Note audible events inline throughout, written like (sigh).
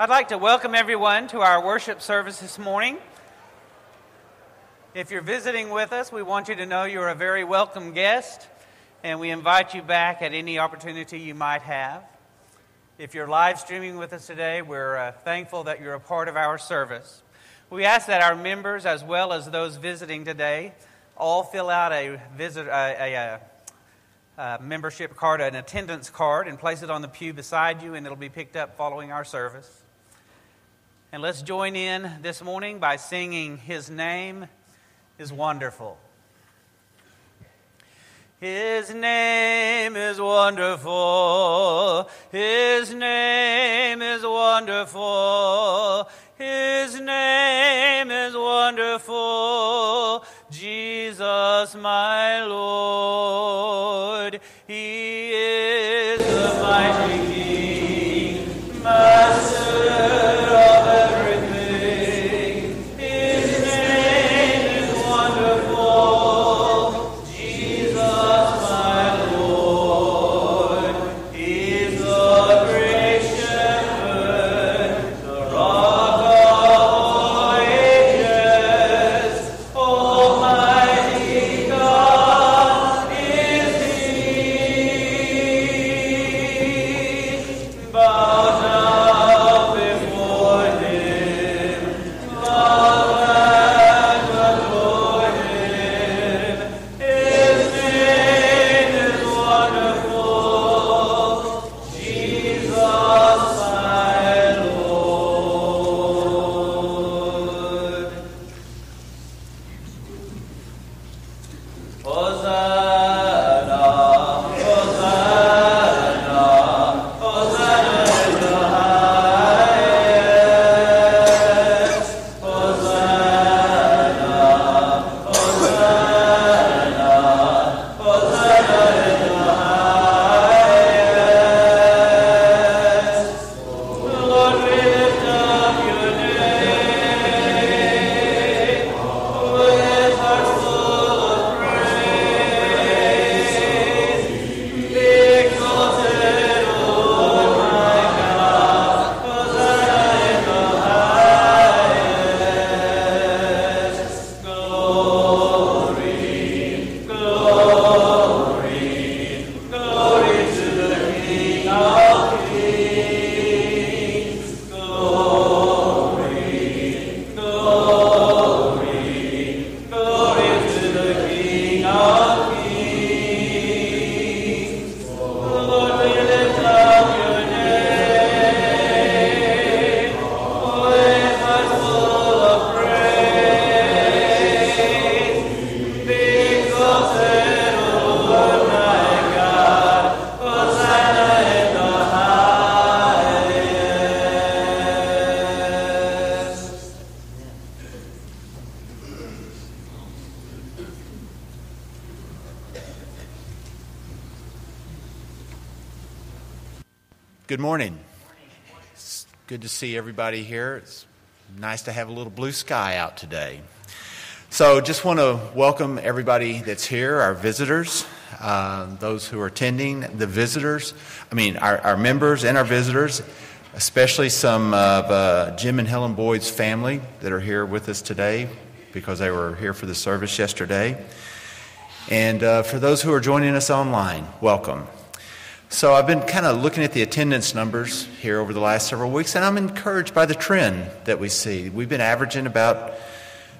I'd like to welcome everyone to our worship service this morning. If you're visiting with us, we want you to know you're a very welcome guest, and we invite you back at any opportunity you might have. If you're live streaming with us today, we're uh, thankful that you're a part of our service. We ask that our members, as well as those visiting today, all fill out a, visit, a, a, a membership card, an attendance card, and place it on the pew beside you, and it'll be picked up following our service. And let's join in this morning by singing His Name is Wonderful. His name is wonderful. His name is wonderful. His name is wonderful. Jesus, my Lord. He is the mighty King, Master. Everybody here. It's nice to have a little blue sky out today. So, just want to welcome everybody that's here, our visitors, uh, those who are attending, the visitors, I mean, our, our members and our visitors, especially some of uh, Jim and Helen Boyd's family that are here with us today because they were here for the service yesterday. And uh, for those who are joining us online, welcome. So I've been kind of looking at the attendance numbers here over the last several weeks, and I'm encouraged by the trend that we see. We've been averaging about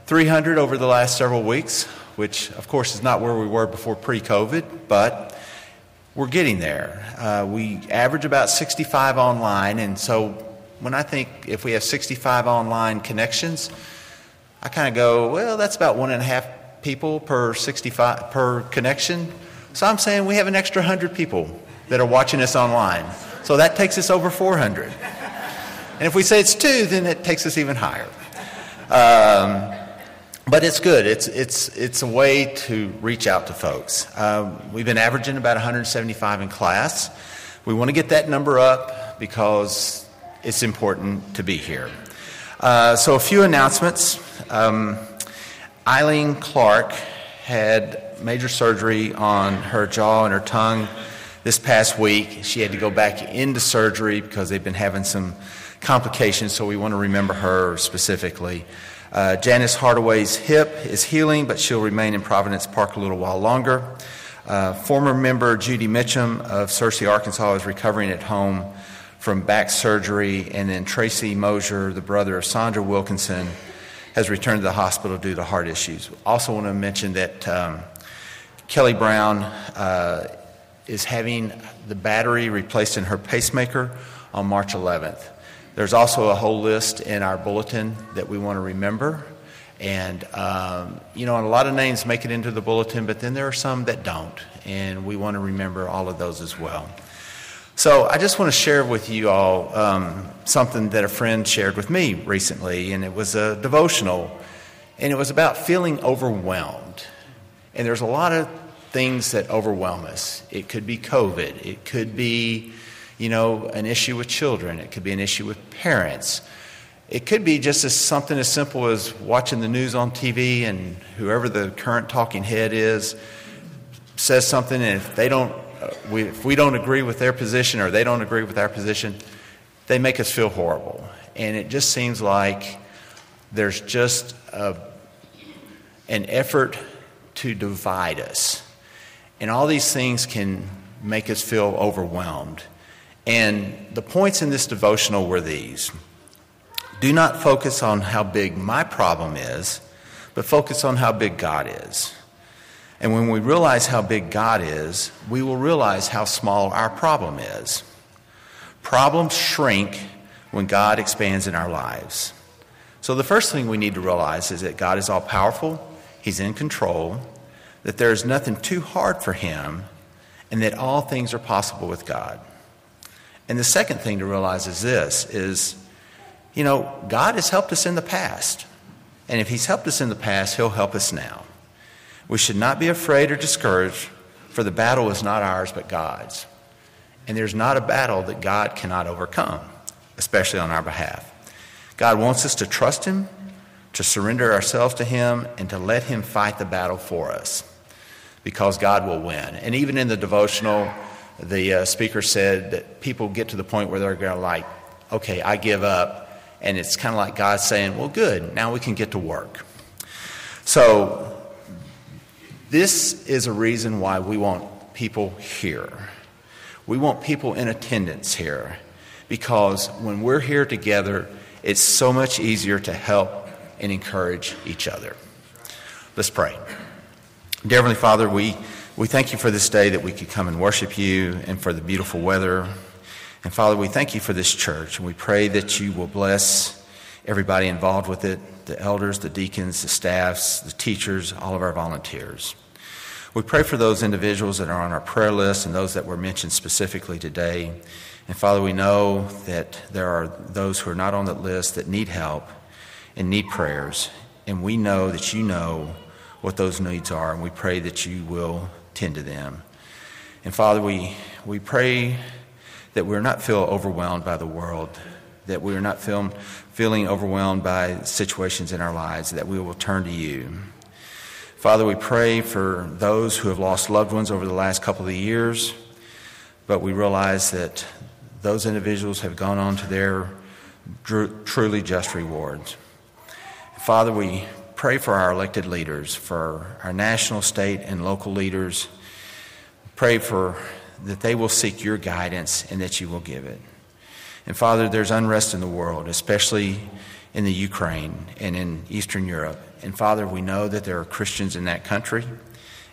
300 over the last several weeks, which, of course, is not where we were before pre COVID, but we're getting there. Uh, we average about 65 online, and so when I think if we have 65 online connections, I kind of go, well, that's about one and a half people per 65 per connection. So I'm saying we have an extra 100 people that are watching us online. So that takes us over 400. And if we say it's two, then it takes us even higher. Um, but it's good. It's, it's, it's a way to reach out to folks. Um, we've been averaging about 175 in class. We want to get that number up because it's important to be here. Uh, so, a few announcements. Um, Eileen Clark had major surgery on her jaw and her tongue this past week. She had to go back into surgery because they've been having some complications, so we want to remember her specifically. Uh, Janice Hardaway's hip is healing, but she'll remain in Providence Park a little while longer. Uh, former member Judy Mitchum of Searcy, Arkansas, is recovering at home from back surgery, and then Tracy Mosier, the brother of Sandra Wilkinson, has returned to the hospital due to heart issues. Also, want to mention that um, Kelly Brown uh, is having the battery replaced in her pacemaker on March 11th. There's also a whole list in our bulletin that we want to remember. And, um, you know, and a lot of names make it into the bulletin, but then there are some that don't. And we want to remember all of those as well. So I just want to share with you all um, something that a friend shared with me recently, and it was a devotional, and it was about feeling overwhelmed. And there's a lot of things that overwhelm us. It could be COVID, it could be you know, an issue with children, it could be an issue with parents. It could be just as something as simple as watching the news on TV and whoever the current talking head is says something, and if they don't, uh, we, if we don't agree with their position or they don't agree with our position, they make us feel horrible. And it just seems like there's just a, an effort to divide us. And all these things can make us feel overwhelmed. And the points in this devotional were these Do not focus on how big my problem is, but focus on how big God is. And when we realize how big God is, we will realize how small our problem is. Problems shrink when God expands in our lives. So, the first thing we need to realize is that God is all powerful, He's in control, that there is nothing too hard for Him, and that all things are possible with God. And the second thing to realize is this is you know, God has helped us in the past. And if he's helped us in the past, he'll help us now. We should not be afraid or discouraged, for the battle is not ours but God's. And there's not a battle that God cannot overcome, especially on our behalf. God wants us to trust him, to surrender ourselves to him, and to let him fight the battle for us because God will win. And even in the devotional, the uh, speaker said that people get to the point where they're going to like, okay, I give up. And it's kind of like God saying, well, good, now we can get to work. So, this is a reason why we want people here. We want people in attendance here because when we're here together, it's so much easier to help and encourage each other. Let's pray. Dear Heavenly Father, we we thank you for this day that we could come and worship you and for the beautiful weather. And Father, we thank you for this church and we pray that you will bless everybody involved with it the elders, the deacons, the staffs, the teachers, all of our volunteers. We pray for those individuals that are on our prayer list and those that were mentioned specifically today. And Father, we know that there are those who are not on that list that need help and need prayers. And we know that you know what those needs are. And we pray that you will tend to them. And Father, we, we pray that we're not feel overwhelmed by the world, that we are not feel, feeling overwhelmed by situations in our lives, that we will turn to you. Father, we pray for those who have lost loved ones over the last couple of years, but we realize that those individuals have gone on to their truly just rewards. Father, we pray for our elected leaders, for our national, state, and local leaders. Pray for that they will seek your guidance and that you will give it. And Father, there's unrest in the world, especially in the Ukraine and in Eastern Europe. And Father, we know that there are Christians in that country,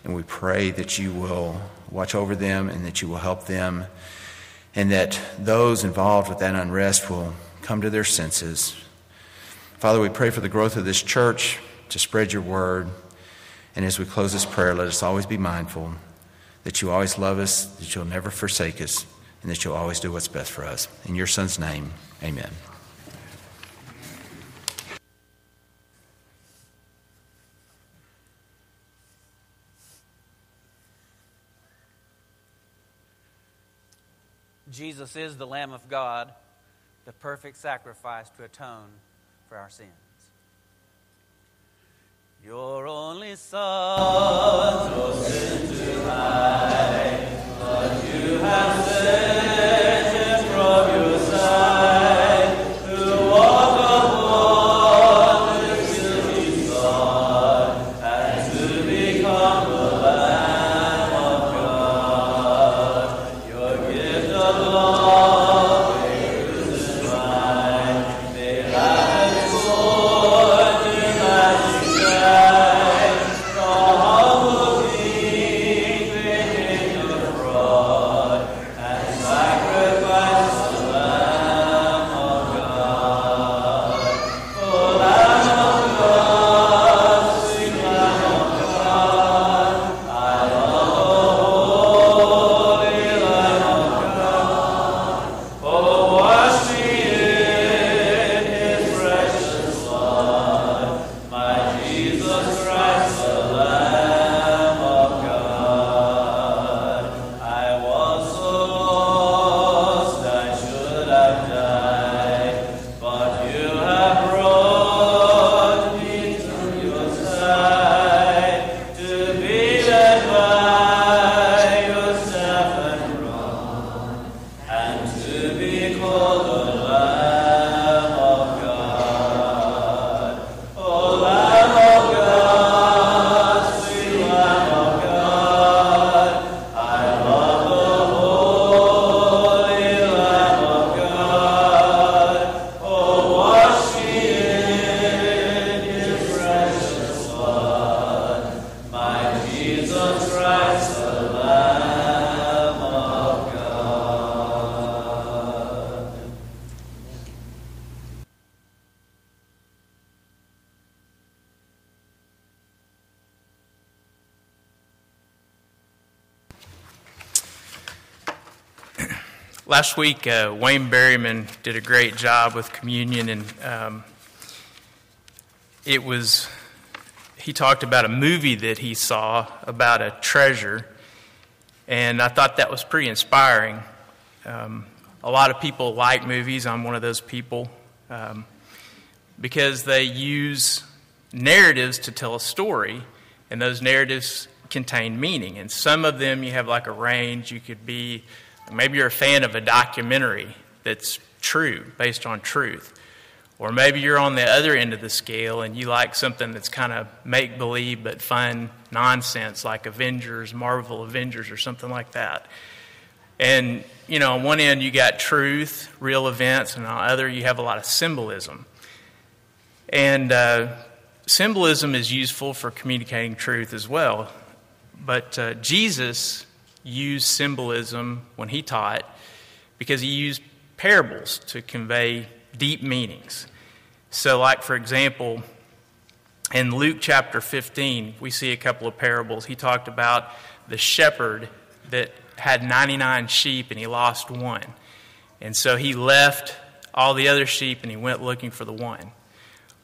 and we pray that you will watch over them and that you will help them, and that those involved with that unrest will come to their senses. Father, we pray for the growth of this church to spread your word. And as we close this prayer, let us always be mindful that you always love us, that you'll never forsake us, and that you'll always do what's best for us. In your Son's name, amen. Jesus is the Lamb of God, the perfect sacrifice to atone for our sins. Your only Son, no sin last week, uh, Wayne Berryman did a great job with communion, and um, it was he talked about a movie that he saw about a treasure, and I thought that was pretty inspiring. Um, a lot of people like movies. I'm one of those people um, because they use narratives to tell a story, and those narratives contain meaning. And some of them you have like a range. You could be Maybe you're a fan of a documentary that's true, based on truth. Or maybe you're on the other end of the scale and you like something that's kind of make believe but fun nonsense like Avengers, Marvel Avengers, or something like that. And, you know, on one end you got truth, real events, and on the other you have a lot of symbolism. And uh, symbolism is useful for communicating truth as well. But uh, Jesus used symbolism when he taught because he used parables to convey deep meanings. So, like, for example, in Luke chapter 15, we see a couple of parables. He talked about the shepherd that had 99 sheep and he lost one. And so he left all the other sheep and he went looking for the one.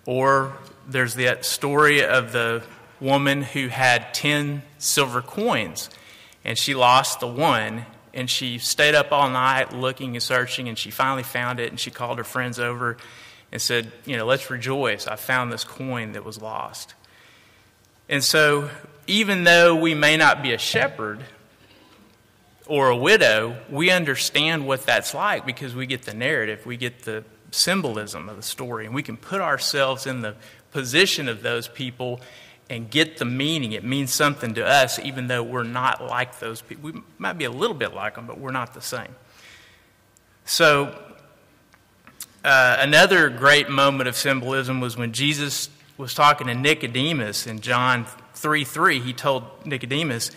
Or there's that story of the woman who had 10 silver coins and she lost the one and she stayed up all night looking and searching and she finally found it and she called her friends over and said you know let's rejoice. I found this coin that was lost. And so even though we may not be a shepherd or a widow we understand what that's like because we get the narrative we get the symbolism of the story and we can put ourselves in the position of those people and get the meaning. It means something to us, even though we're not like those people. We might be a little bit like them, but we're not the same. So, uh, another great moment of symbolism was when Jesus was talking to Nicodemus in John 3 3. He told Nicodemus,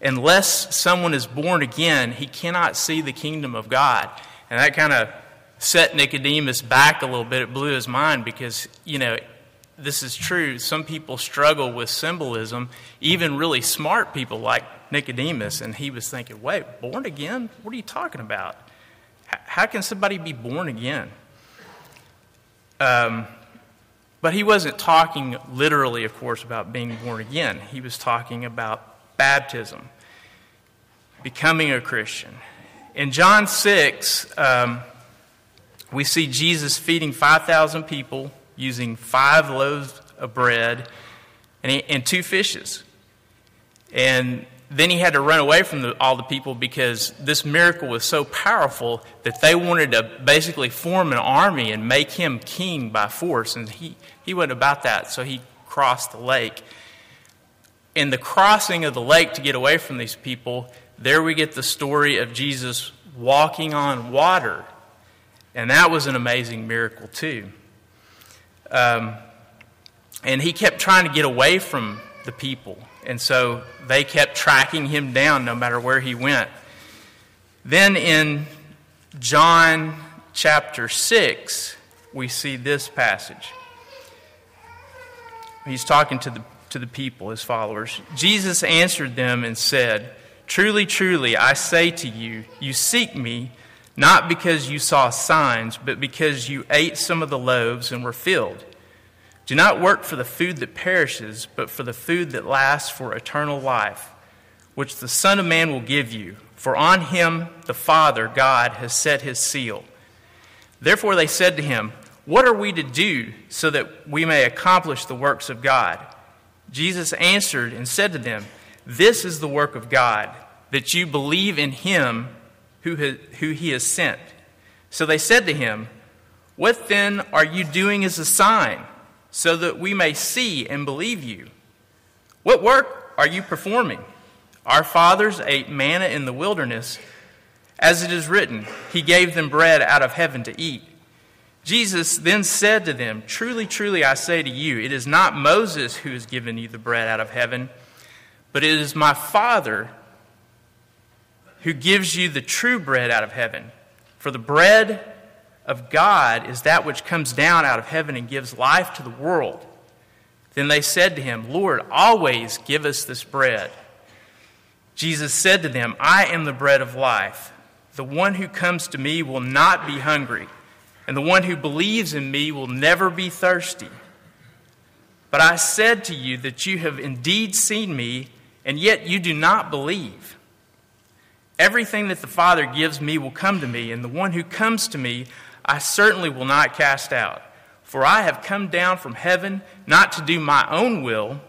Unless someone is born again, he cannot see the kingdom of God. And that kind of set Nicodemus back a little bit. It blew his mind because, you know, this is true. Some people struggle with symbolism, even really smart people like Nicodemus. And he was thinking, wait, born again? What are you talking about? How can somebody be born again? Um, but he wasn't talking literally, of course, about being born again. He was talking about baptism, becoming a Christian. In John 6, um, we see Jesus feeding 5,000 people using five loaves of bread and, and two fishes. And then he had to run away from the, all the people because this miracle was so powerful that they wanted to basically form an army and make him king by force. And he, he went about that, so he crossed the lake. In the crossing of the lake to get away from these people, there we get the story of Jesus walking on water. And that was an amazing miracle, too. Um, and he kept trying to get away from the people. And so they kept tracking him down no matter where he went. Then in John chapter 6, we see this passage. He's talking to the, to the people, his followers. Jesus answered them and said, Truly, truly, I say to you, you seek me not because you saw signs, but because you ate some of the loaves and were filled. Do not work for the food that perishes, but for the food that lasts for eternal life, which the Son of Man will give you. For on him the Father, God, has set his seal. Therefore they said to him, What are we to do so that we may accomplish the works of God? Jesus answered and said to them, This is the work of God, that you believe in him who, he has sent. So they said to him, What then are you doing as a sign, so that we may see and believe you? What work are you performing? Our fathers ate manna in the wilderness. As it is written, He gave them bread out of heaven to eat. Jesus then said to them, Truly, truly, I say to you, it is not Moses who has given you the bread out of heaven, but it is my Father who gives you the true bread out of heaven. For the bread of God is that which comes down out of heaven and gives life to the world. Then they said to him, Lord, always give us this bread. Jesus said to them, I am the bread of life. The one who comes to me will not be hungry, and the one who believes in me will never be thirsty. But I said to you that you have indeed seen me, and yet you do not believe. Everything that the Father gives me will come to me, and the one who comes to me I certainly will not cast out. For I have come down from heaven not to do my own will,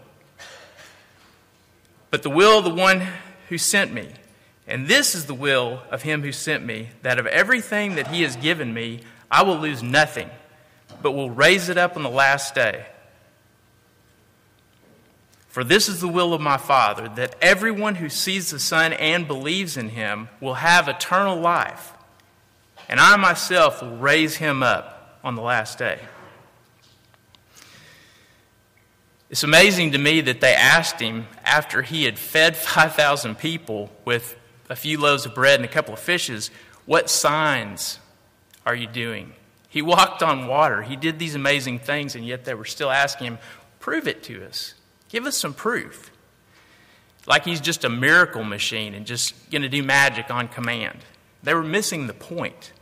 but the will of the one who sent me. And this is the will of him who sent me, that of everything that he has given me, I will lose nothing, but will raise it up on the last day. For this is the will of my Father, that everyone who sees the Son and believes in him will have eternal life, and I myself will raise him up on the last day. It's amazing to me that they asked him after he had fed (laughs) 5,000 people with a few loaves of bread and a couple of fishes, What signs are you doing? He walked on water. He did these amazing things, and yet they were still asking him, Prove it to us. Give us some proof. Like he's just a miracle machine and just going to do magic on command. They were missing the point.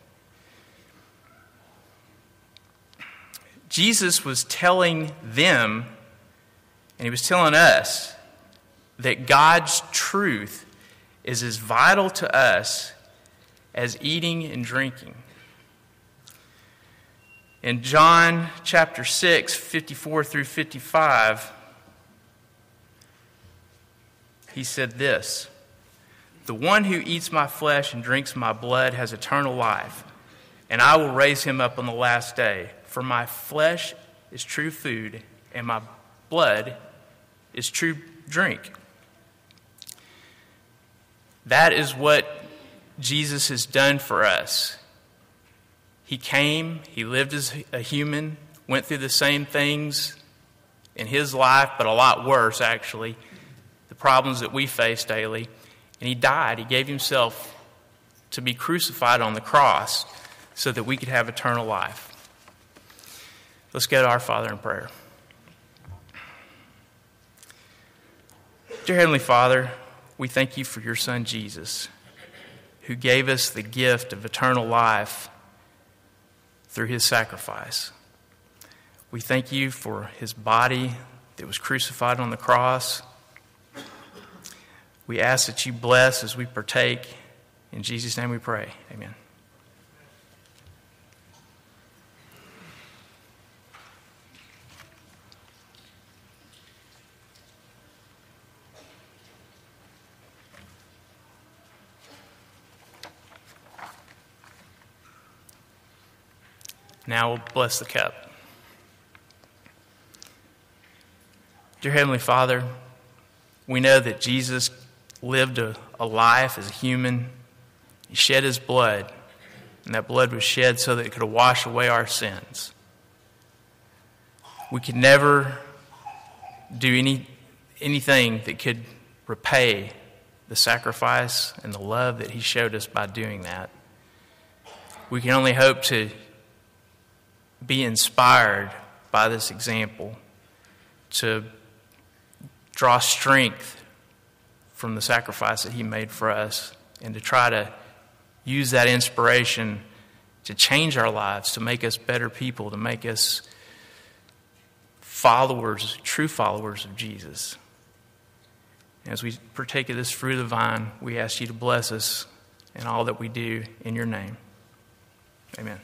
Jesus was telling them and he was telling us that God's truth is as vital to us as eating and drinking. In John chapter 6, 54 through 55, he said this The one who eats my flesh and drinks my blood has eternal life, and I will raise him up on the last day. For my flesh is true food, and my blood is true drink. That is what Jesus has done for us. He came, he lived as a human, went through the same things in his life, but a lot worse, actually, problems that we face daily. And he died. He gave himself to be crucified on the cross so that we could have eternal life. Let's go to our Father in prayer. Dear Heavenly Father, we thank you for your Son Jesus, who gave us the gift of eternal life through his sacrifice. We thank you for his body that was crucified on the cross. We ask that you bless as we partake. In Jesus' name we pray. Amen. Now we'll bless the cup. Dear Heavenly Father, we know that Jesus lived a, a life as a human. He shed his blood, and that blood was shed so that it could wash away our sins. We could never do any, anything that could repay the sacrifice and the love that he showed us by doing that. We can only hope to be inspired by this example, to draw strength from the sacrifice that he made for us, and to try to use that inspiration to change our lives, to make us better people, to make us followers, true followers of Jesus. As we partake of this fruit of the vine, we ask you to bless us in all that we do in your name. Amen.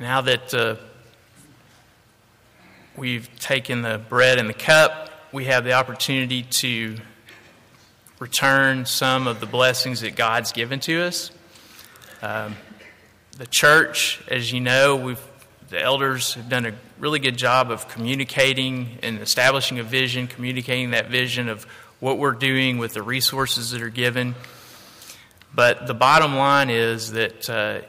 Now that uh, we've taken the bread and the cup, we have the opportunity to return some of the blessings that God's given to us. Um, the church, as you know, we've, the elders have done a really good job of communicating and establishing a vision, communicating that vision of what we're doing with the resources that are given. But the bottom line is that uh,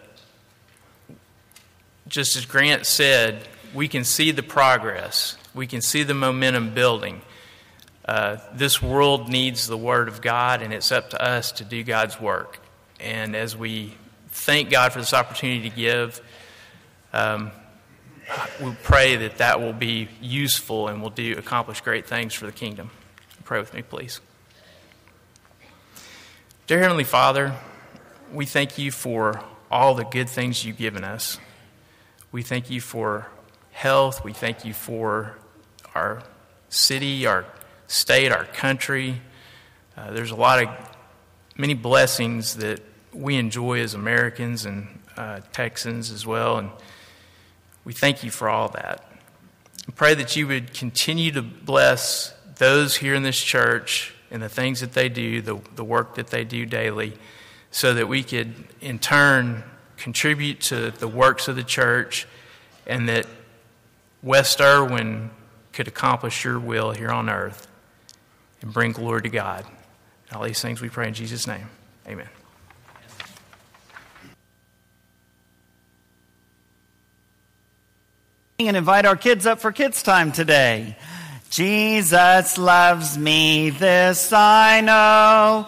just as Grant said, we can see the progress, we can see the momentum building. Uh, this world needs the Word of God, and it's up to us to do God's work. And as we thank God for this opportunity to give, um, we pray that that will be useful and will do accomplish great things for the kingdom. Pray with me, please. Dear Heavenly Father, we thank you for all the good things you've given us. We thank you for health. We thank you for our city, our state, our country. Uh, there's a lot of many blessings that we enjoy as Americans and uh, Texans as well, and we thank you for all that. I pray that you would continue to bless those here in this church and the things that they do, the, the work that they do daily, so that we could in turn contribute to the works of the church, and that West Erwin could accomplish your will here on earth and bring glory to God. And all these things we pray in Jesus' name. Amen. And invite our kids up for kids' time today. Jesus loves me, this I know.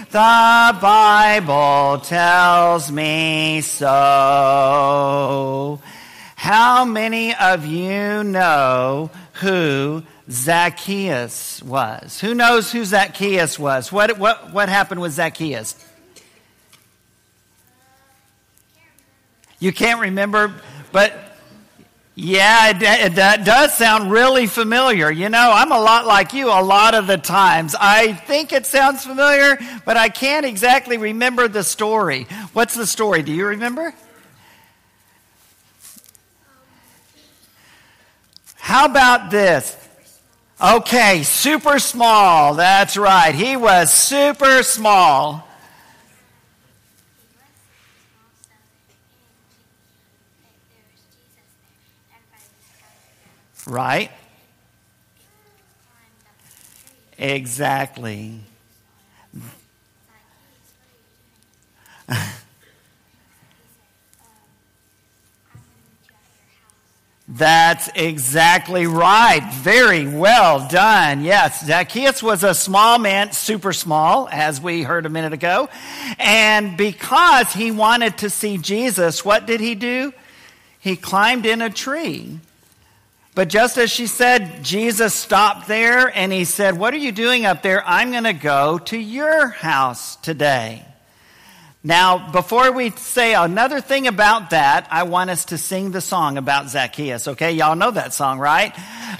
The Bible tells me so. How many of you know who Zacchaeus was? Who knows who Zacchaeus was? What, what, what happened with Zacchaeus? You can't remember, but yeah, it, that does sound really familiar. You know, I'm a lot like you a lot of the times. I think it sounds familiar, but I can't exactly remember the story. What's the story? Do you remember? How about this? Okay, super small. That's right. He was super small. Right? Exactly. (laughs) That's exactly right. Very well done. Yes, Zacchaeus was a small man, super small, as we heard a minute ago. And because he wanted to see Jesus, what did he do? He climbed in a tree. But just as she said, Jesus stopped there and he said, What are you doing up there? I'm going to go to your house today. Now, before we say another thing about that, I want us to sing the song about Zacchaeus. Okay, y'all know that song, right?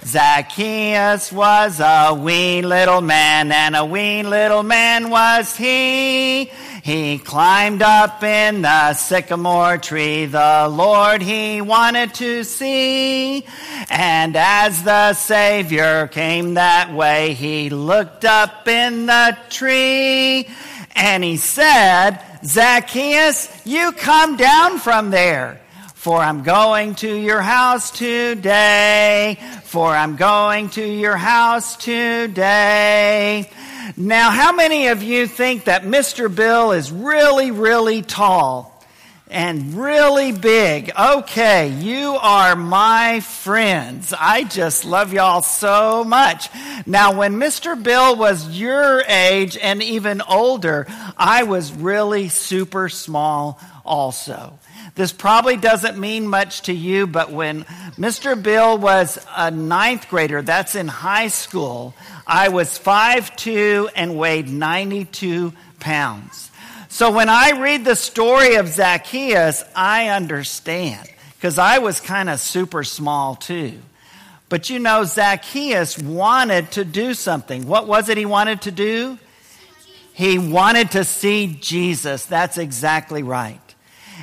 Zacchaeus was a wee little man, and a wee little man was he. He climbed up in the sycamore tree, the Lord he wanted to see. And as the Savior came that way, he looked up in the tree and he said, Zacchaeus, you come down from there. For I'm going to your house today. For I'm going to your house today. Now, how many of you think that Mr. Bill is really, really tall? and really big. Okay, you are my friends. I just love y'all so much. Now, when Mr. Bill was your age and even older, I was really super small also. This probably doesn't mean much to you, but when Mr. Bill was a ninth grader, that's in high school, I was 5'2 and weighed 92 pounds. So when I read the story of Zacchaeus, I understand because I was kind of super small too. But you know, Zacchaeus wanted to do something. What was it he wanted to do? He wanted to see Jesus. That's exactly right.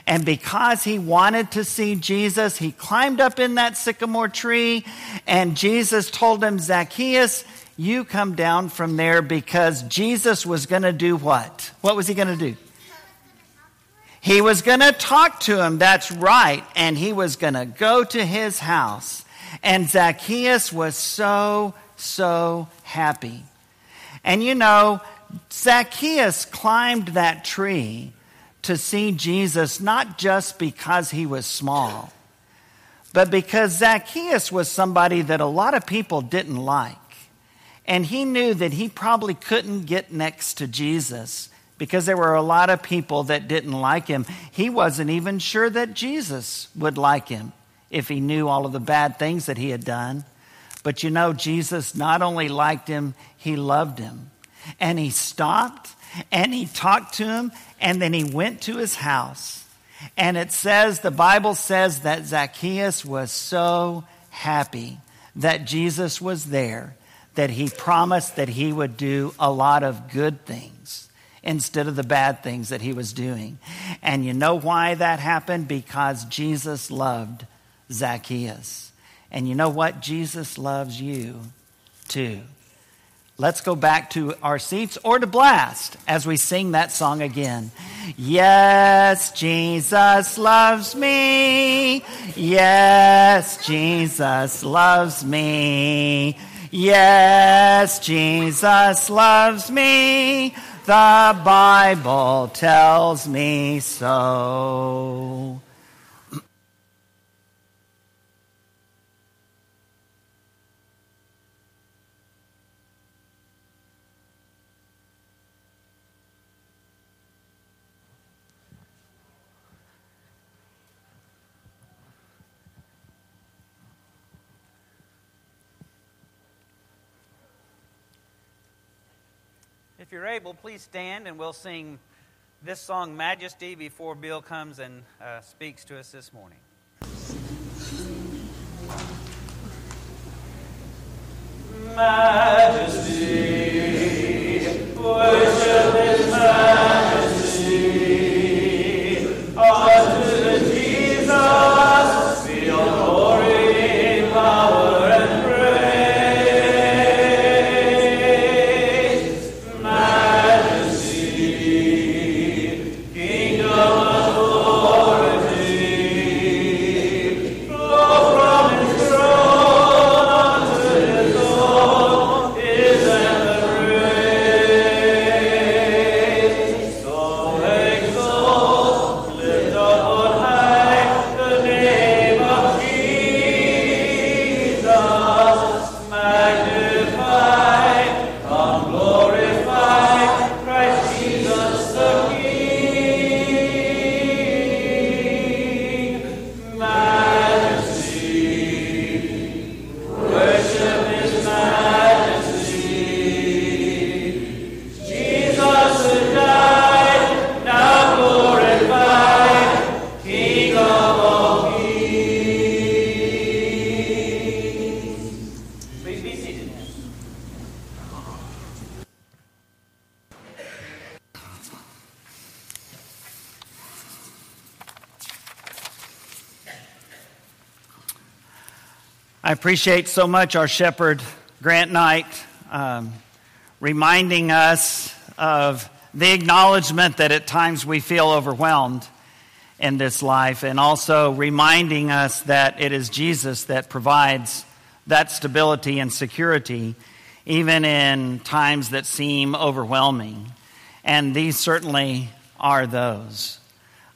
And because he wanted to see Jesus, he climbed up in that sycamore tree, and Jesus told him, Zacchaeus, you come down from there because Jesus was going to do what? What was he going to do? He was going to talk to him, that's right, and he was going to go to his house. And Zacchaeus was so, so happy. And you know, Zacchaeus climbed that tree to see Jesus not just because he was small, but because Zacchaeus was somebody that a lot of people didn't like. And he knew that he probably couldn't get next to Jesus because there were a lot of people that didn't like him. He wasn't even sure that Jesus would like him if he knew all of the bad things that he had done. But you know, Jesus not only liked him, he loved him. And he stopped and he talked to him and then he went to his house. And it says, the Bible says that Zacchaeus was so happy that Jesus was there that he promised that he would do a lot of good things instead of the bad things that he was doing. And you know why that happened? Because Jesus loved Zacchaeus. And you know what? Jesus loves you too. Let's go back to our seats or to blast as we sing that song again. Yes, Jesus loves me. Yes, Jesus loves me. Yes, Jesus loves me. The Bible tells me so. If you're able, please stand and we'll sing this song, Majesty, before Bill comes and uh, speaks to us this morning. Majesty, worship His Majesty, appreciate so much our shepherd, Grant Knight, um, reminding us of the acknowledgement that at times we feel overwhelmed. in this life, and also reminding us that it is Jesus that provides that stability and security, even in times that seem overwhelming. And these certainly are those.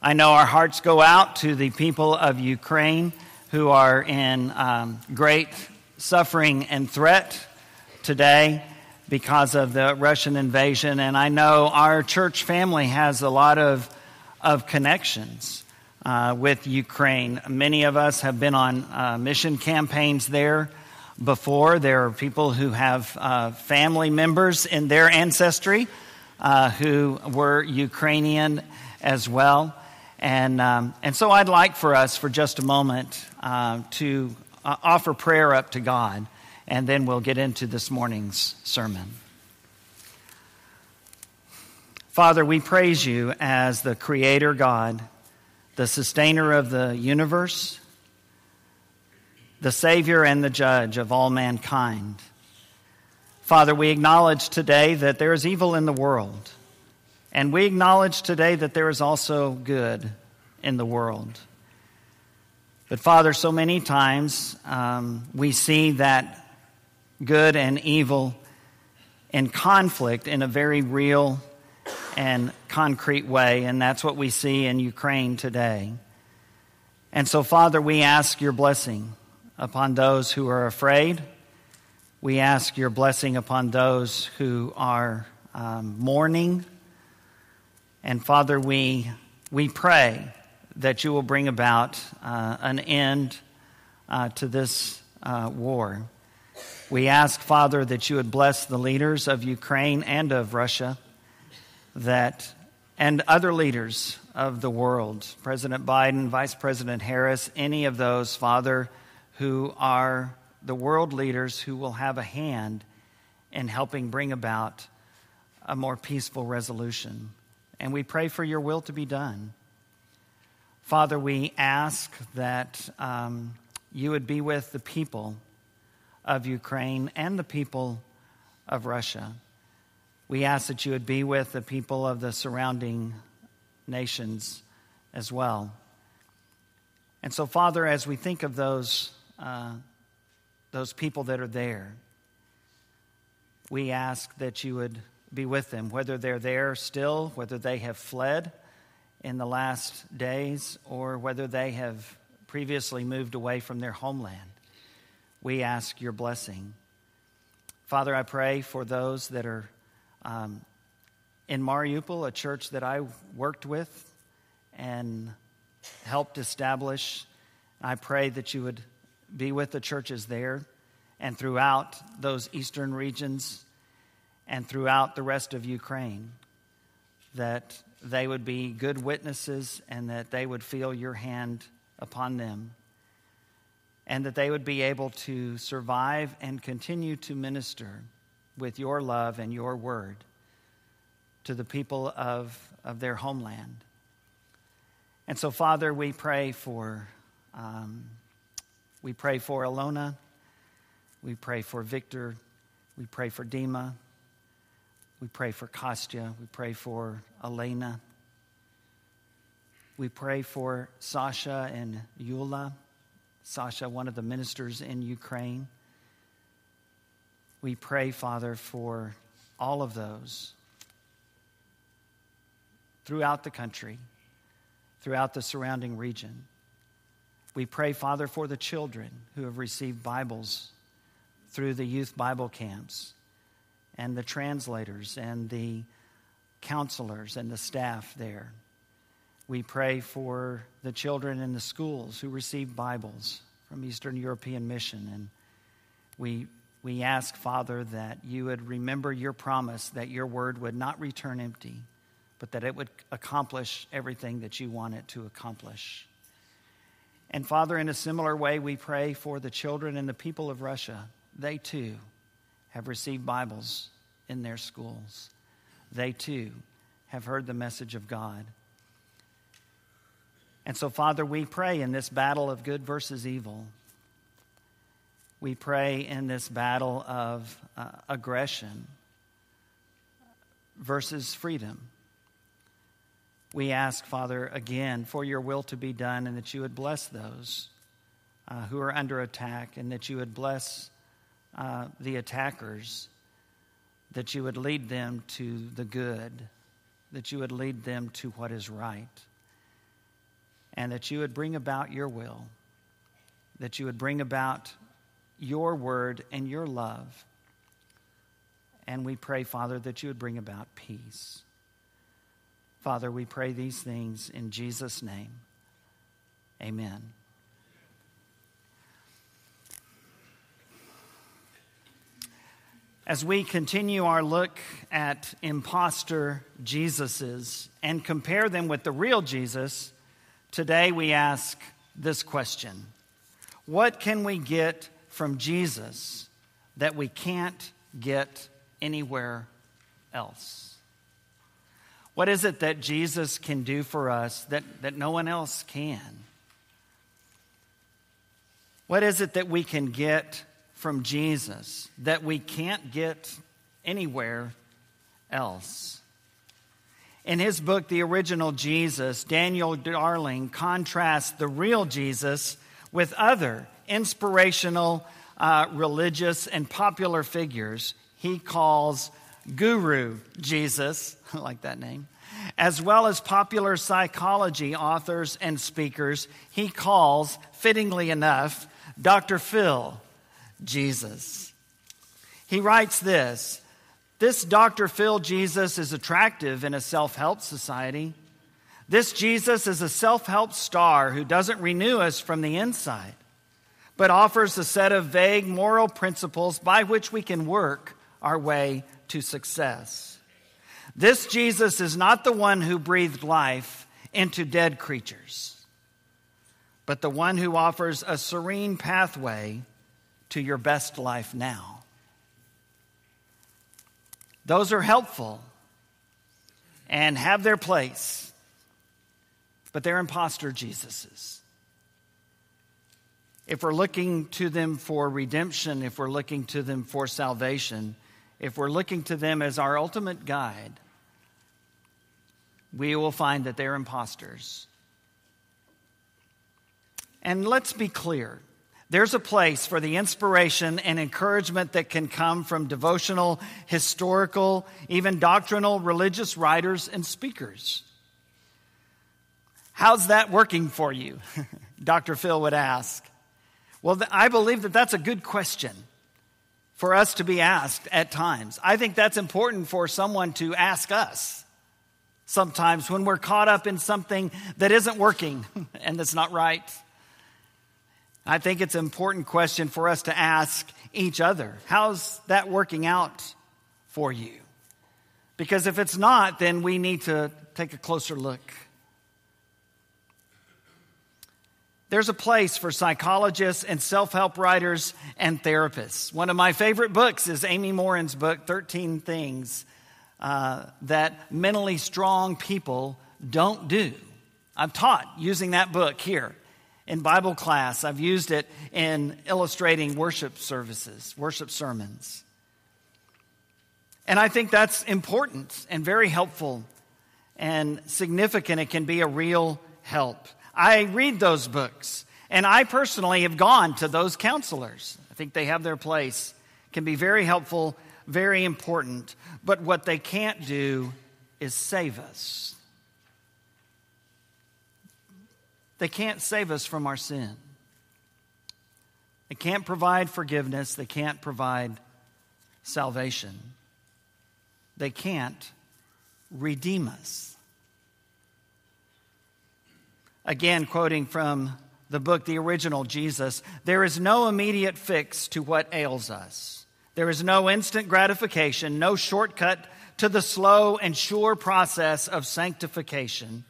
I know our hearts go out to the people of Ukraine who are in um, great suffering and threat today because of the Russian invasion. And I know our church family has a lot of, of connections uh, with Ukraine. Many of us have been on uh, mission campaigns there before. There are people who have uh, family members in their ancestry uh, who were Ukrainian as well. And, um, and so I'd like for us, for just a moment, uh, to uh, offer prayer up to God, and then we'll get into this morning's sermon. Father, we praise you as the Creator God, the sustainer of the universe, the Savior and the Judge of all mankind. Father, we acknowledge today that there is evil in the world, and we acknowledge today that there is also good in the world. But, Father, so many times um, we see that good and evil in conflict in a very real and concrete way, and that's what we see in Ukraine today. And so, Father, we ask your blessing upon those who are afraid. We ask your blessing upon those who are um, mourning. And Father, we, we pray that you will bring about uh, an end uh, to this uh, war. We ask, Father, that you would bless the leaders of Ukraine and of Russia, that and other leaders of the world, President Biden, Vice President Harris, any of those, Father, who are the world leaders who will have a hand in helping bring about a more peaceful resolution. And we pray for your will to be done. Father, we ask that um, you would be with the people of Ukraine and the people of Russia. We ask that you would be with the people of the surrounding nations as well. And so, Father, as we think of those, uh, those people that are there, we ask that you would be with them, whether they're there still, whether they have fled in the last days or whether they have previously moved away from their homeland. We ask your blessing. Father, I pray for those that are um, in Mariupol, a church that I worked with and helped establish. I pray that you would be with the churches there and throughout those eastern regions and throughout the rest of Ukraine that they would be good witnesses and that they would feel your hand upon them. And that they would be able to survive and continue to minister with your love and your word to the people of, of their homeland. And so, Father, we pray for um, we pray for Alona, we pray for Victor, we pray for Dima, we pray for Kostya. We pray for Elena. We pray for Sasha and Yula. Sasha, one of the ministers in Ukraine. We pray, Father, for all of those throughout the country, throughout the surrounding region. We pray, Father, for the children who have received Bibles through the youth Bible camps and the translators and the counselors and the staff there. We pray for the children in the schools who receive Bibles from Eastern European Mission. And we, we ask, Father, that you would remember your promise that your word would not return empty, but that it would accomplish everything that you want it to accomplish. And Father, in a similar way, we pray for the children and the people of Russia. They too have received Bibles in their schools. They too have heard the message of God. And so, Father, we pray in this battle of good versus evil. We pray in this battle of uh, aggression versus freedom. we ask, Father, again, for your will to be done and that you would bless those uh, who are under attack and that you would bless uh, the attackers, that you would lead them to the good, that you would lead them to what is right, and that you would bring about your will, that you would bring about your word and your love. And we pray, Father, that you would bring about peace. Father, we pray these things in Jesus' name. Amen. As we continue our look at impostor Jesuses and compare them with the real Jesus, today we ask this question What can we get from Jesus that we can't get anywhere else? What is it that Jesus can do for us that, that no one else can? What is it that we can get from Jesus that we can't get anywhere else? In his book, The Original Jesus, Daniel Darling contrasts the real Jesus with other inspirational, uh, religious, and popular figures he calls Guru Jesus, (laughs) I like that name, as well as popular psychology authors and speakers, he calls, fittingly enough, Dr. Phil Jesus. He writes this This Dr. Phil Jesus is attractive in a self help society. This Jesus is a self help star who doesn't renew us from the inside, but offers a set of vague moral principles by which we can work our way to success. This Jesus is not the one who breathed life into dead creatures, but the one who offers a serene pathway to your best life now. Those are helpful and have their place, but they're impostor Jesuses. If we're looking to them for redemption, if we're looking to them for salvation, if we're looking to them as our ultimate guide, we will find that they're imposters. And let's be clear there's a place for the inspiration and encouragement that can come from devotional, historical, even doctrinal religious writers and speakers. How's that working for you? (laughs) Dr. Phil would ask. Well, I believe that that's a good question for us to be asked at times. I think that's important for someone to ask us sometimes when we're caught up in something that isn't working (laughs) and that's not right. I think it's an important question for us to ask each other. How's that working out for you? Because if it's not, then we need to take a closer look. There's a place for psychologists and self help writers and therapists. One of my favorite books is Amy Morin's book, 13 Things uh, That Mentally Strong People Don't Do. I've taught using that book here in Bible class, I've used it in illustrating worship services, worship sermons. And I think that's important and very helpful and significant. It can be a real help. I read those books, and I personally have gone to those counselors. I think they have their place, can be very helpful, very important. But what they can't do is save us. They can't save us from our sin. They can't provide forgiveness. They can't provide salvation. They can't redeem us. Again, quoting from the book, The Original Jesus, there is no immediate fix to what ails us. There is no instant gratification, no shortcut to the slow and sure process of sanctification.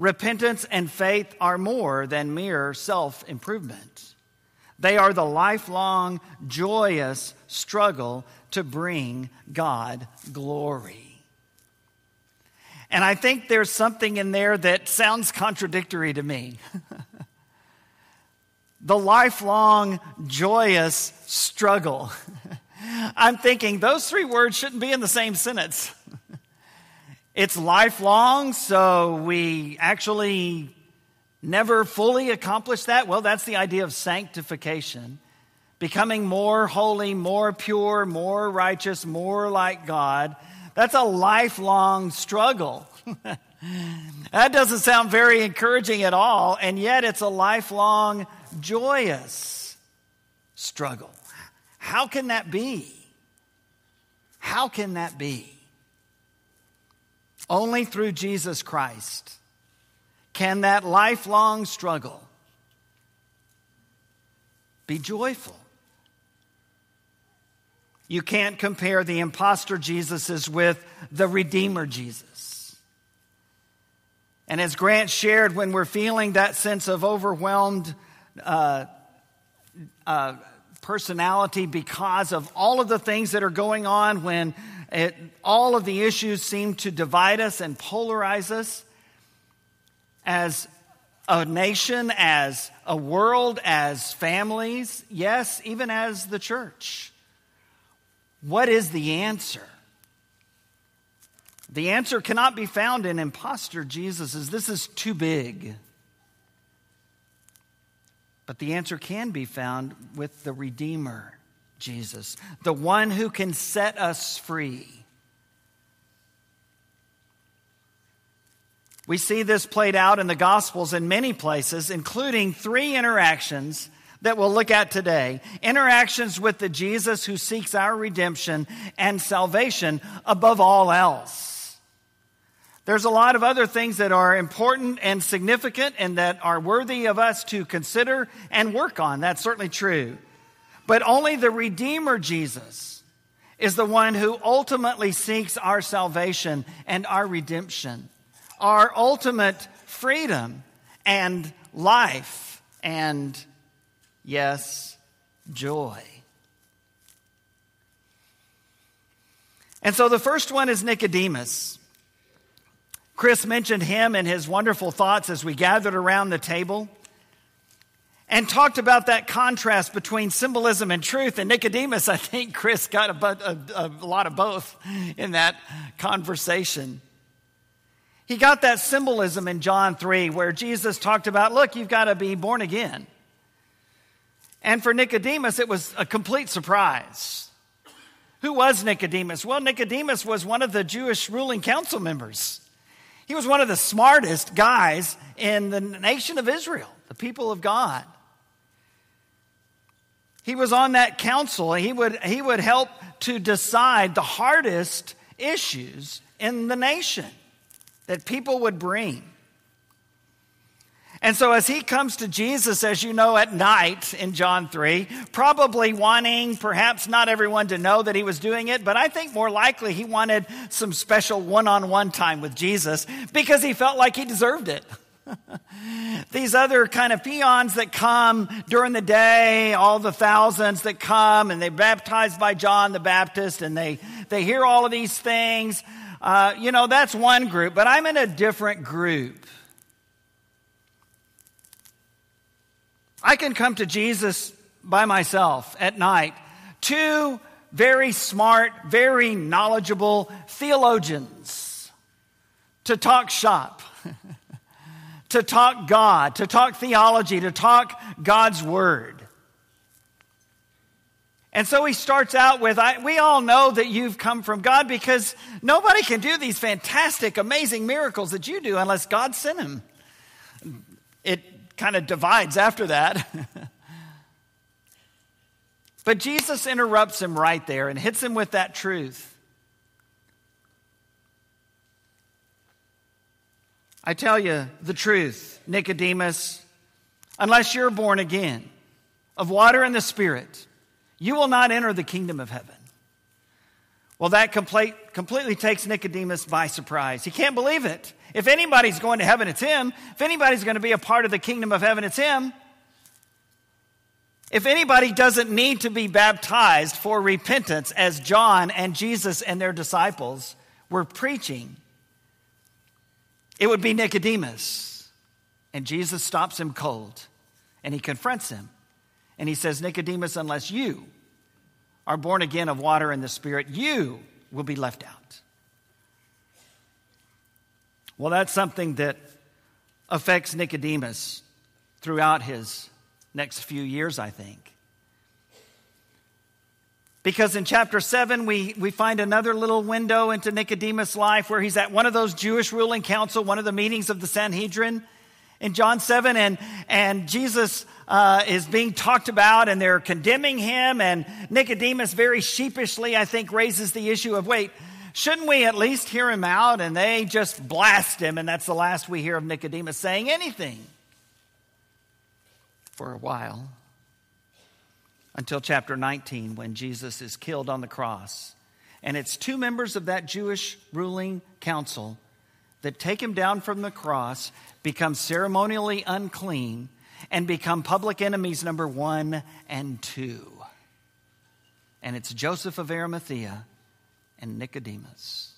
Repentance and faith are more than mere self improvement. They are the lifelong, joyous struggle to bring God glory. And I think there's something in there that sounds contradictory to me. (laughs) the lifelong, joyous struggle. (laughs) I'm thinking those three words shouldn't be in the same sentence. It's lifelong, so we actually never fully accomplish that. Well, that's the idea of sanctification. Becoming more holy, more pure, more righteous, more like God. That's a lifelong struggle. (laughs) that doesn't sound very encouraging at all, and yet it's a lifelong, joyous struggle. How can that be? How can that be? Only through Jesus Christ can that lifelong struggle be joyful. You can't compare the impostor Jesuses with the Redeemer Jesus. And as Grant shared, when we're feeling that sense of overwhelmed uh, uh, personality because of all of the things that are going on, when it, all of the issues seem to divide us and polarize us, as a nation, as a world, as families, yes, even as the church. What is the answer? The answer cannot be found in impostor Jesus's. This is too big. But the answer can be found with the Redeemer, Jesus, the one who can set us free. We see this played out in the Gospels in many places, including three interactions that we'll look at today. Interactions with the Jesus who seeks our redemption and salvation above all else. There's a lot of other things that are important and significant and that are worthy of us to consider and work on. That's certainly true. But only the Redeemer Jesus is the one who ultimately seeks our salvation and our redemption, our ultimate freedom and life and yes, joy. And so the first one is Nicodemus. Chris mentioned him and his wonderful thoughts as we gathered around the table and talked about that contrast between symbolism and truth. And Nicodemus, I think Chris got a, a, a, lot of both in that conversation. He got that symbolism in John 3, where Jesus talked about, look, you've got to be born again. And for Nicodemus, it was a complete surprise. Who was Nicodemus? Well, Nicodemus was one of the Jewish ruling council members. He was one of the smartest guys in the nation of Israel, the people of God. He was on that council. He would, he would help to decide the hardest issues in the nation that people would bring. And so, as he comes to Jesus, as you know, at night in John 3, probably wanting perhaps not everyone to know that he was doing it, but I think more likely he wanted some special one on one time with Jesus because he felt like he deserved it. (laughs) These other kind of peons that come during the day, all the thousands that come and they're baptized by John the Baptist and they, they hear all of these things. Uh, you know, that's one group, but I'm in a different group. I can come to Jesus by myself at night. Two very smart, very knowledgeable theologians to talk shop, to talk God, to talk theology, to talk God's Word. And so he starts out with, I, We all know that you've come from God because nobody can do these fantastic, amazing miracles that you do unless God sent him. It kind of divides after that. (laughs) but Jesus interrupts him right there and hits him with that truth. I tell you the truth, Nicodemus, unless you're born again of water and the Spirit, you will not enter the kingdom of heaven. Well, that complete, completely takes Nicodemus by surprise. He can't believe it. If anybody's going to heaven, it's him. If anybody's going to be a part of the kingdom of heaven, it's him. If anybody doesn't need to be baptized for repentance, as John and Jesus and their disciples were preaching, it would be Nicodemus. And Jesus stops him cold and he confronts him. And he says, Nicodemus, unless you are born again of water and the Spirit, you will be left out. Well, that's something that affects Nicodemus throughout his next few years, I think. Because in chapter 7, we, we find another little window into Nicodemus' life where he's at one of those Jewish ruling council, one of the meetings of the Sanhedrin in John 7, and, and Jesus uh, is being talked about, and they're condemning him. And Nicodemus, very sheepishly, I think, raises the issue of wait, shouldn't we at least hear him out? And they just blast him, and that's the last we hear of Nicodemus saying anything for a while until chapter 19 when Jesus is killed on the cross. And it's two members of that Jewish ruling council that take him down from the cross, become ceremonially unclean, and become public enemies number one and two. And it's Joseph of Arimathea and Nicodemus.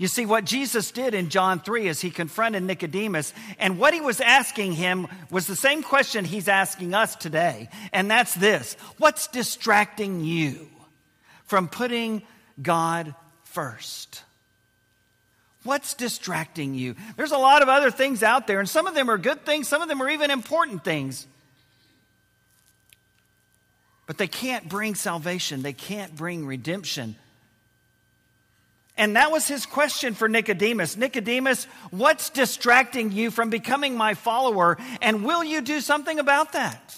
You see, what Jesus did in John 3 is he confronted Nicodemus, and what he was asking him was the same question he's asking us today, and that's this What's distracting you from putting God first? What's distracting you? There's a lot of other things out there, and some of them are good things, some of them are even important things. But they can't bring salvation, they can't bring redemption. And that was his question for Nicodemus Nicodemus, what's distracting you from becoming my follower? And will you do something about that?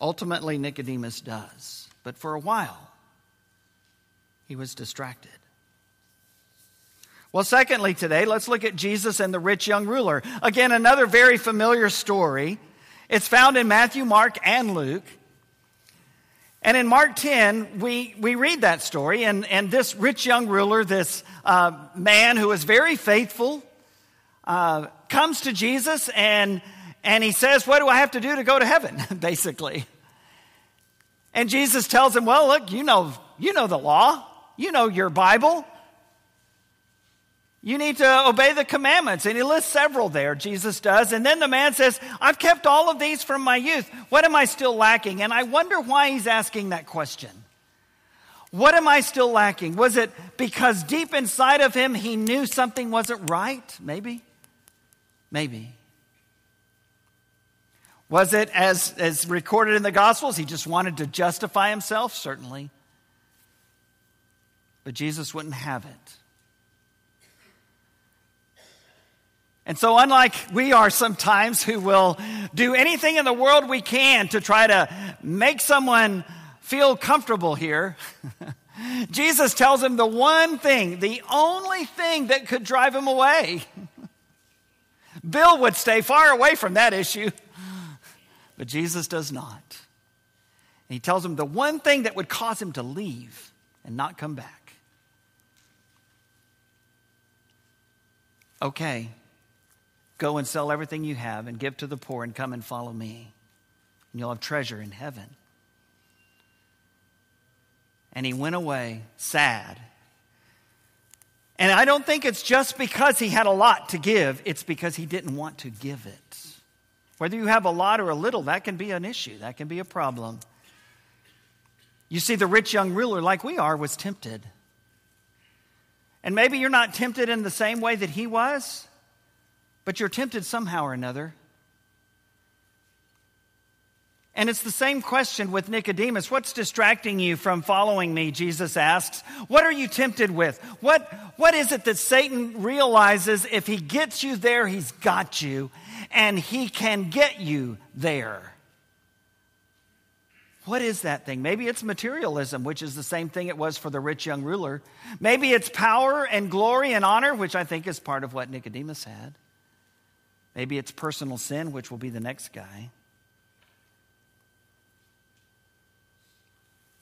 Ultimately, Nicodemus does. But for a while, he was distracted. Well, secondly, today, let's look at Jesus and the rich young ruler. Again, another very familiar story. It's found in Matthew, Mark, and Luke. And in Mark 10, we, we read that story, and, and this rich young ruler, this uh, man who is very faithful, uh, comes to Jesus and, and he says, What do I have to do to go to heaven? (laughs) basically. And Jesus tells him, Well, look, you know, you know the law, you know your Bible. You need to obey the commandments. And he lists several there, Jesus does. And then the man says, I've kept all of these from my youth. What am I still lacking? And I wonder why he's asking that question. What am I still lacking? Was it because deep inside of him he knew something wasn't right? Maybe. Maybe. Was it, as, as recorded in the Gospels, he just wanted to justify himself? Certainly. But Jesus wouldn't have it. And so, unlike we are sometimes who will do anything in the world we can to try to make someone feel comfortable here, (laughs) Jesus tells him the one thing, the only thing that could drive him away. (laughs) Bill would stay far away from that issue, (laughs) but Jesus does not. And he tells him the one thing that would cause him to leave and not come back. Okay, Go and sell everything you have and give to the poor and come and follow me. And you'll have treasure in heaven. And he went away sad. And I don't think it's just because he had a lot to give, it's because he didn't want to give it. Whether you have a lot or a little, that can be an issue, that can be a problem. You see, the rich young ruler, like we are, was tempted. And maybe you're not tempted in the same way that he was. But you're tempted somehow or another. And it's the same question with Nicodemus. What's distracting you from following me? Jesus asks. What are you tempted with? What, what is it that Satan realizes if he gets you there, he's got you, and he can get you there? What is that thing? Maybe it's materialism, which is the same thing it was for the rich young ruler. Maybe it's power and glory and honor, which I think is part of what Nicodemus had. Maybe it's personal sin, which will be the next guy.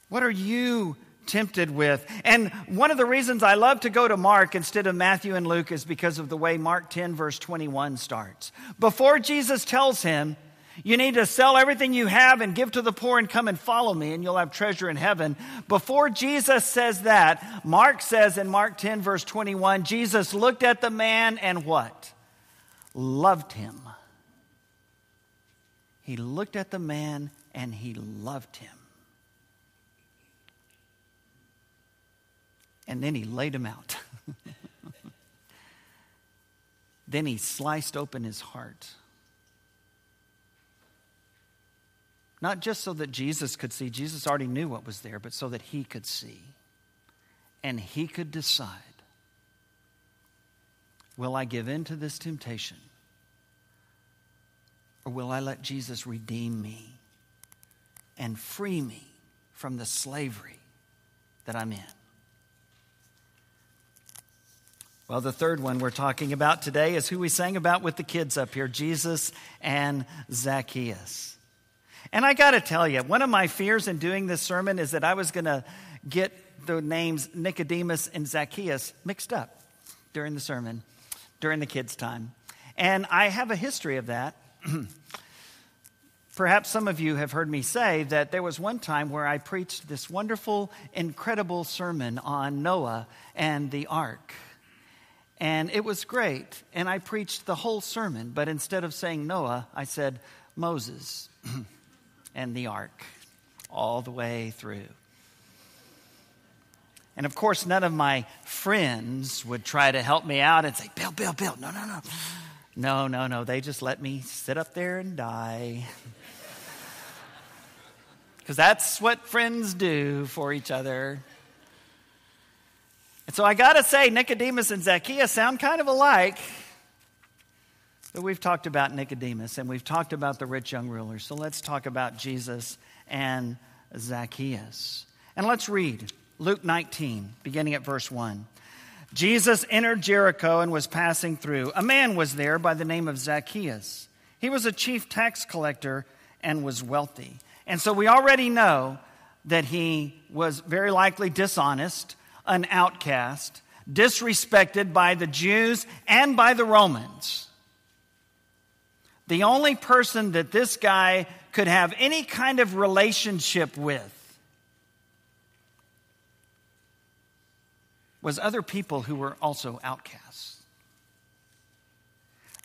What are you tempted with? And one of the reasons I love to go to Mark instead of Matthew and Luke is because of the way Mark 10, verse 21 starts. Before Jesus tells him, you need to sell everything you have and give to the poor and come and follow me, and you'll have treasure in heaven. Before Jesus says that, Mark says in Mark 10, verse 21, Jesus looked at the man and what? Loved him. He looked at the man and he loved him. and then he laid him out. (laughs) then he sliced open his heart. Not just so that Jesus could see, Jesus already knew what was there, but so that he could see. And he could decide will I give in to this temptation? Or will I let Jesus redeem me and free me from the slavery that I'm in? Well, the third one we're talking about today is who we sang about with the kids up here Jesus and Zacchaeus. And I got to tell you, one of my fears in doing this sermon is that I was going to get the names Nicodemus and Zacchaeus mixed up during the sermon, during the kids' time. And I have a history of that. (clears throat) Perhaps some of you have heard me say that there was one time where I preached this wonderful, incredible sermon on Noah and the ark. And it was great. And I preached the whole sermon, but instead of saying Noah, I said Moses. (clears throat) and the ark all the way through. And of course, none of my friends would try to help me out and say, Bill, Bill, Bill, no, no, no. No, no, no. They just let me sit up there and die. (laughs) Because that's what friends do for each other. And so I got to say, Nicodemus and Zacchaeus sound kind of alike. But we've talked about Nicodemus and we've talked about the rich young ruler. So let's talk about Jesus and Zacchaeus. And let's read Luke 19, beginning at verse 1. Jesus entered Jericho and was passing through. A man was there by the name of Zacchaeus. He was a chief tax collector and was wealthy. And so we already know that he was very likely dishonest, an outcast, disrespected by the Jews and by the Romans. The only person that this guy could have any kind of relationship with was other people who were also outcasts.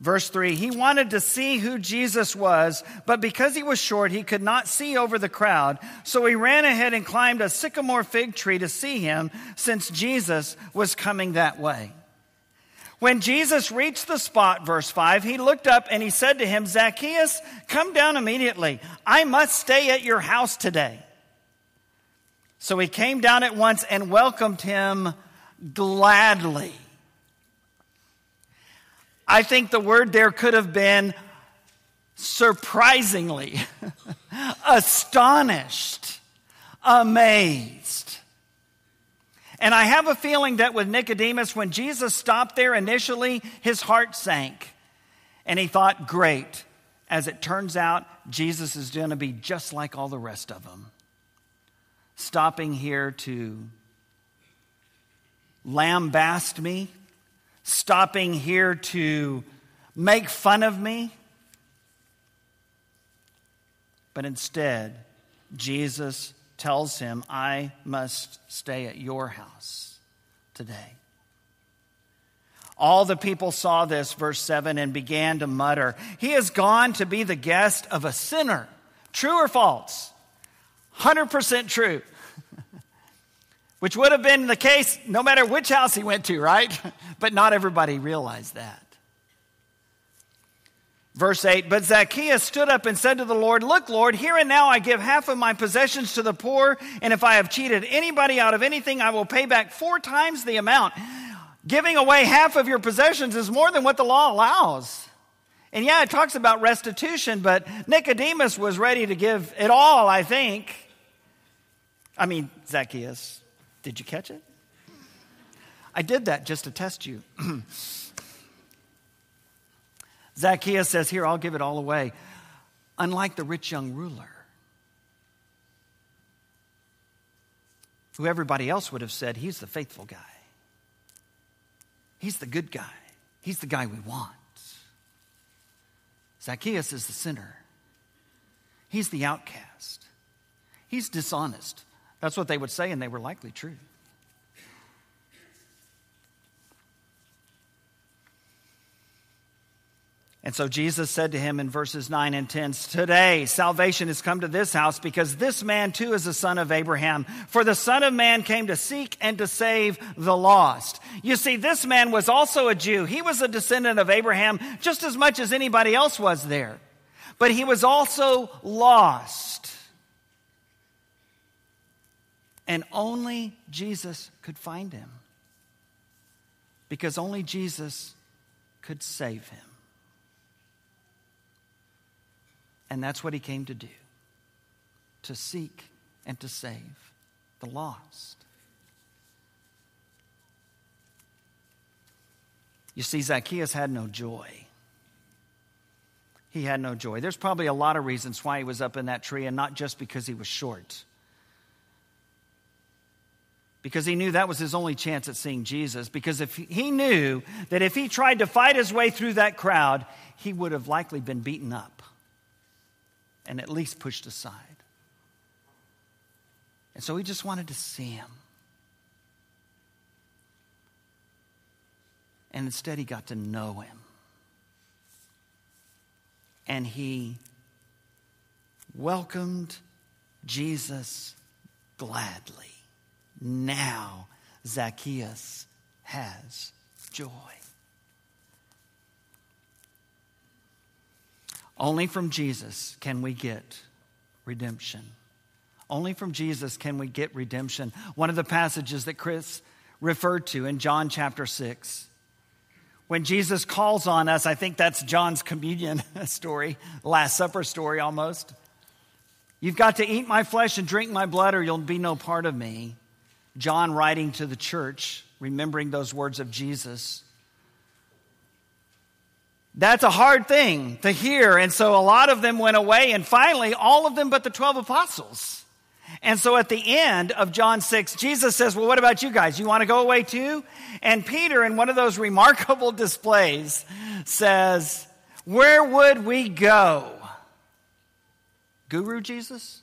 Verse 3 He wanted to see who Jesus was, but because he was short, he could not see over the crowd. So he ran ahead and climbed a sycamore fig tree to see him, since Jesus was coming that way. When Jesus reached the spot, verse 5, he looked up and he said to him, Zacchaeus, come down immediately. I must stay at your house today. So he came down at once and welcomed him gladly. I think the word there could have been surprisingly, (laughs) astonished, amazed. And I have a feeling that with Nicodemus, when Jesus stopped there initially, his heart sank. And he thought, great. As it turns out, Jesus is going to be just like all the rest of them. Stopping here to lambast me, stopping here to make fun of me. But instead, Jesus tells him, I must stay at your house today. All the people saw this, verse 7, and began to mutter, He has gone to be the guest of a sinner. True or false? 100% true. Which would have been the case no matter which house he went to, right? (laughs) but not everybody realized that. Verse 8 But Zacchaeus stood up and said to the Lord, Look, Lord, here and now I give half of my possessions to the poor, and if I have cheated anybody out of anything, I will pay back four times the amount. Giving away half of your possessions is more than what the law allows. And yeah, it talks about restitution, but Nicodemus was ready to give it all, I think. I mean, Zacchaeus, did you catch it? I did that just to test you. (clears throat) Zacchaeus says, Here, I'll give it all away. Unlike the rich young ruler, who everybody else would have said, He's the faithful guy. He's the good guy. He's the guy we want. Zacchaeus is the sinner. He's the outcast. He's dishonest. That's what they would say, and they were likely true. And so Jesus said to him in verses 9 and 10 Today salvation has come to this house because this man too is a son of Abraham. For the Son of Man came to seek and to save the lost. You see, this man was also a Jew. He was a descendant of Abraham just as much as anybody else was there. But he was also lost. And only Jesus could find him. Because only Jesus could save him. And that's what he came to do to seek and to save the lost. You see, Zacchaeus had no joy. He had no joy. There's probably a lot of reasons why he was up in that tree, and not just because he was short. Because he knew that was his only chance at seeing Jesus. Because if he knew that if he tried to fight his way through that crowd, he would have likely been beaten up and at least pushed aside. And so he just wanted to see him. And instead, he got to know him. And he welcomed Jesus gladly. Now, Zacchaeus has joy. Only from Jesus can we get redemption. Only from Jesus can we get redemption. One of the passages that Chris referred to in John chapter 6. When Jesus calls on us, I think that's John's communion (laughs) story, Last Supper story almost. You've got to eat my flesh and drink my blood, or you'll be no part of me. John writing to the church, remembering those words of Jesus. That's a hard thing to hear. And so a lot of them went away, and finally, all of them but the 12 apostles. And so at the end of John 6, Jesus says, Well, what about you guys? You want to go away too? And Peter, in one of those remarkable (laughs) displays, says, Where would we go? Guru Jesus?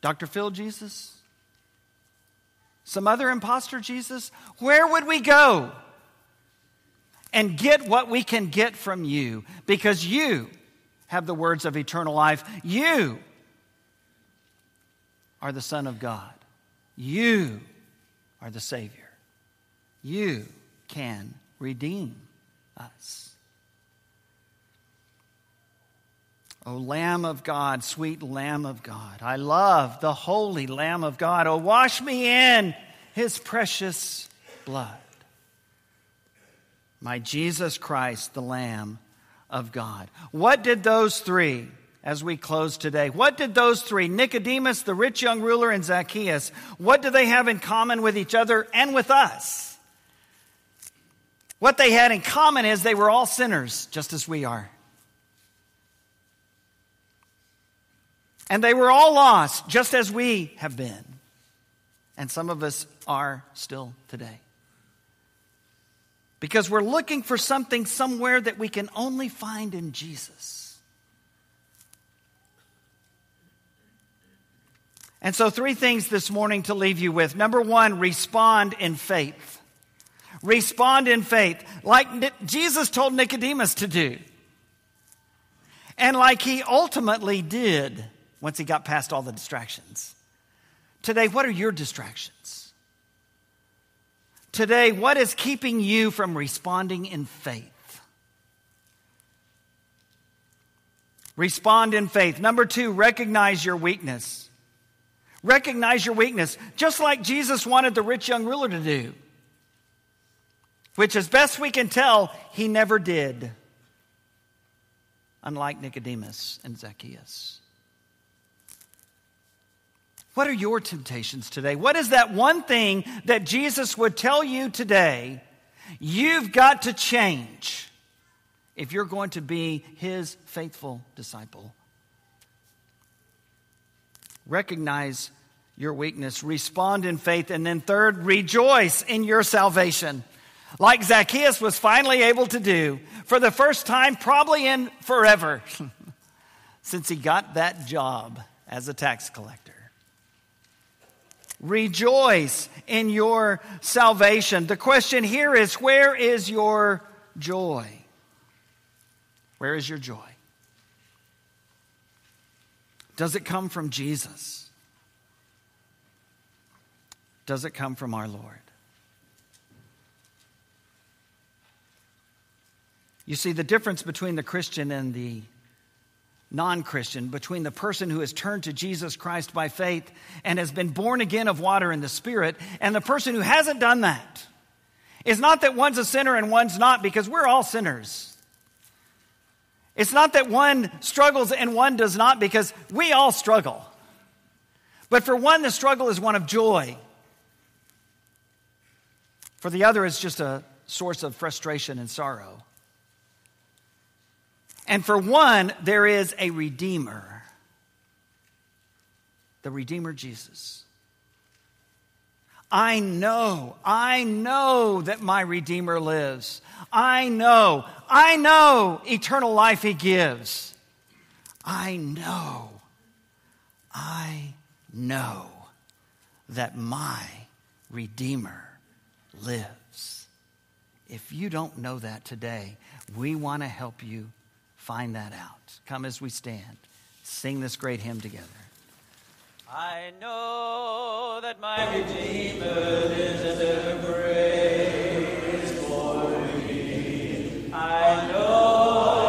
Dr. Phil Jesus? Some other impostor Jesus? Where would we go? and get what we can get from you because you have the words of eternal life. You are the Son of God. You are the Savior. You can redeem us. O Lamb of God, sweet Lamb of God, I love the holy Lamb of God. Oh, wash me in his precious blood my Jesus Christ, the Lamb of God. What did those three, as we close today, what did those three, Nicodemus, the rich young ruler, and Zacchaeus, what do they have in common with each other and with us? What they had in common is they were all sinners, just as we are. And they were all lost, just as we have been. And some of us are still today because we're looking for something somewhere that we can only find in Jesus. And so, three things this morning to leave you with. Number one, respond in faith. Respond in faith, like Jesus told Nicodemus to do. And like he ultimately did once he got past all the distractions. Today, what are your distractions? Today, what is keeping you from responding in faith? Respond in faith. Number two, recognize your weakness. Recognize your weakness, just like Jesus wanted the rich young ruler to do, which, as best we can tell, he never did, unlike Nicodemus and Zacchaeus. What are your temptations today? What is that one thing that Jesus would tell you today you've got to change if you're going to be his faithful disciple? Recognize your weakness, respond in faith, and then third, rejoice in your salvation. Like Zacchaeus was finally able to do for the first time, probably in forever, (laughs) since he got that job as a tax collector. Rejoice in your salvation. The question here is where is your joy? Where is your joy? Does it come from Jesus? Does it come from our Lord? You see, the difference between the Christian and the non Christian, between the person who has turned to Jesus Christ by faith and has been born again of water and the Spirit, and the person who hasn't done that, is not that one's a sinner and one's not, because we're all sinners. It's not that one struggles and one does not, because we all struggle. But for one, the struggle is one of joy. For the other, it's just a source of frustration and sorrow. And for one, there is a Redeemer the Redeemer Jesus. I know, I know that my Redeemer lives. I know, I know eternal life He gives. I know, I know that my Redeemer lives. If you don't know that today, we want to help you find that out. Come as we stand, sing this great hymn together. I know that my Redeemer lives ever prays for me. I know.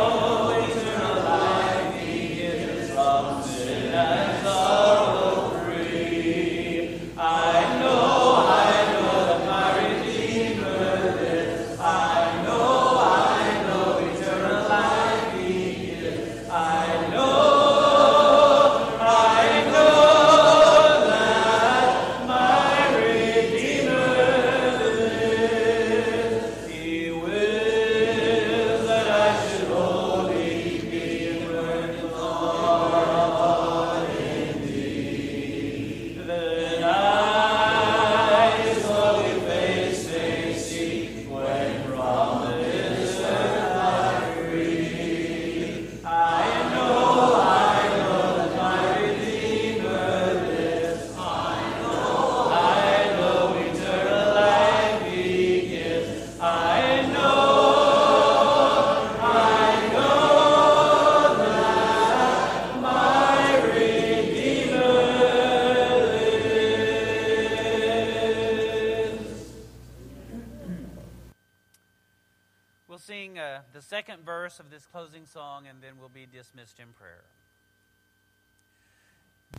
Dismissed in prayer.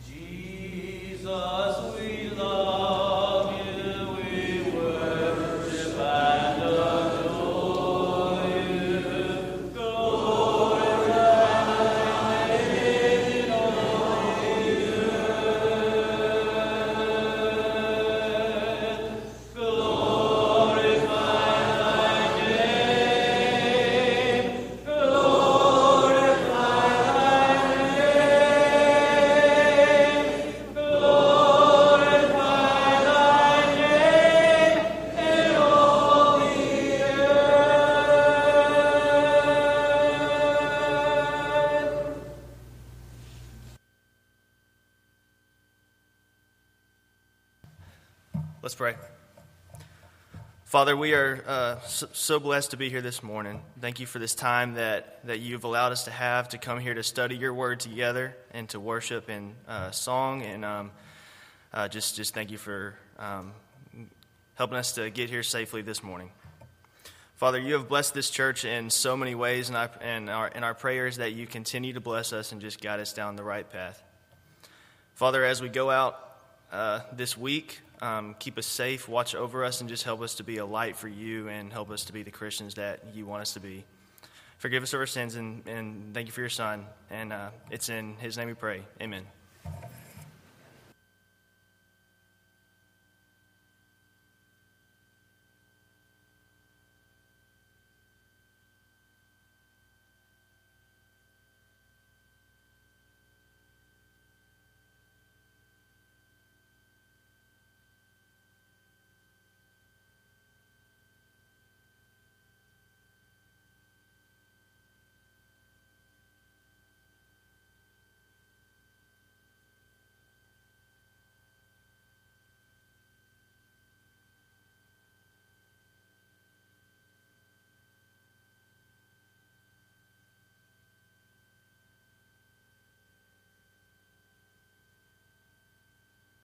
Jesus, we love Father, we are uh, so, blessed to be here this morning. Thank you for this time that, that you've allowed us to have to come here to study your word together and to worship in uh, song. And um, uh, just, just thank you for um, helping us to get here safely this morning. Father, you have blessed this church in so many ways, and, I, and our, in our prayers that you continue to bless us and just guide us down the right path. Father, as we go out uh, this week, um, keep us safe, watch over us, and just help us to be a light for you and help us to be the Christians that you want us to be. Forgive us of our sins, and, and thank you for your Son. And uh, it's in his name we pray. Amen.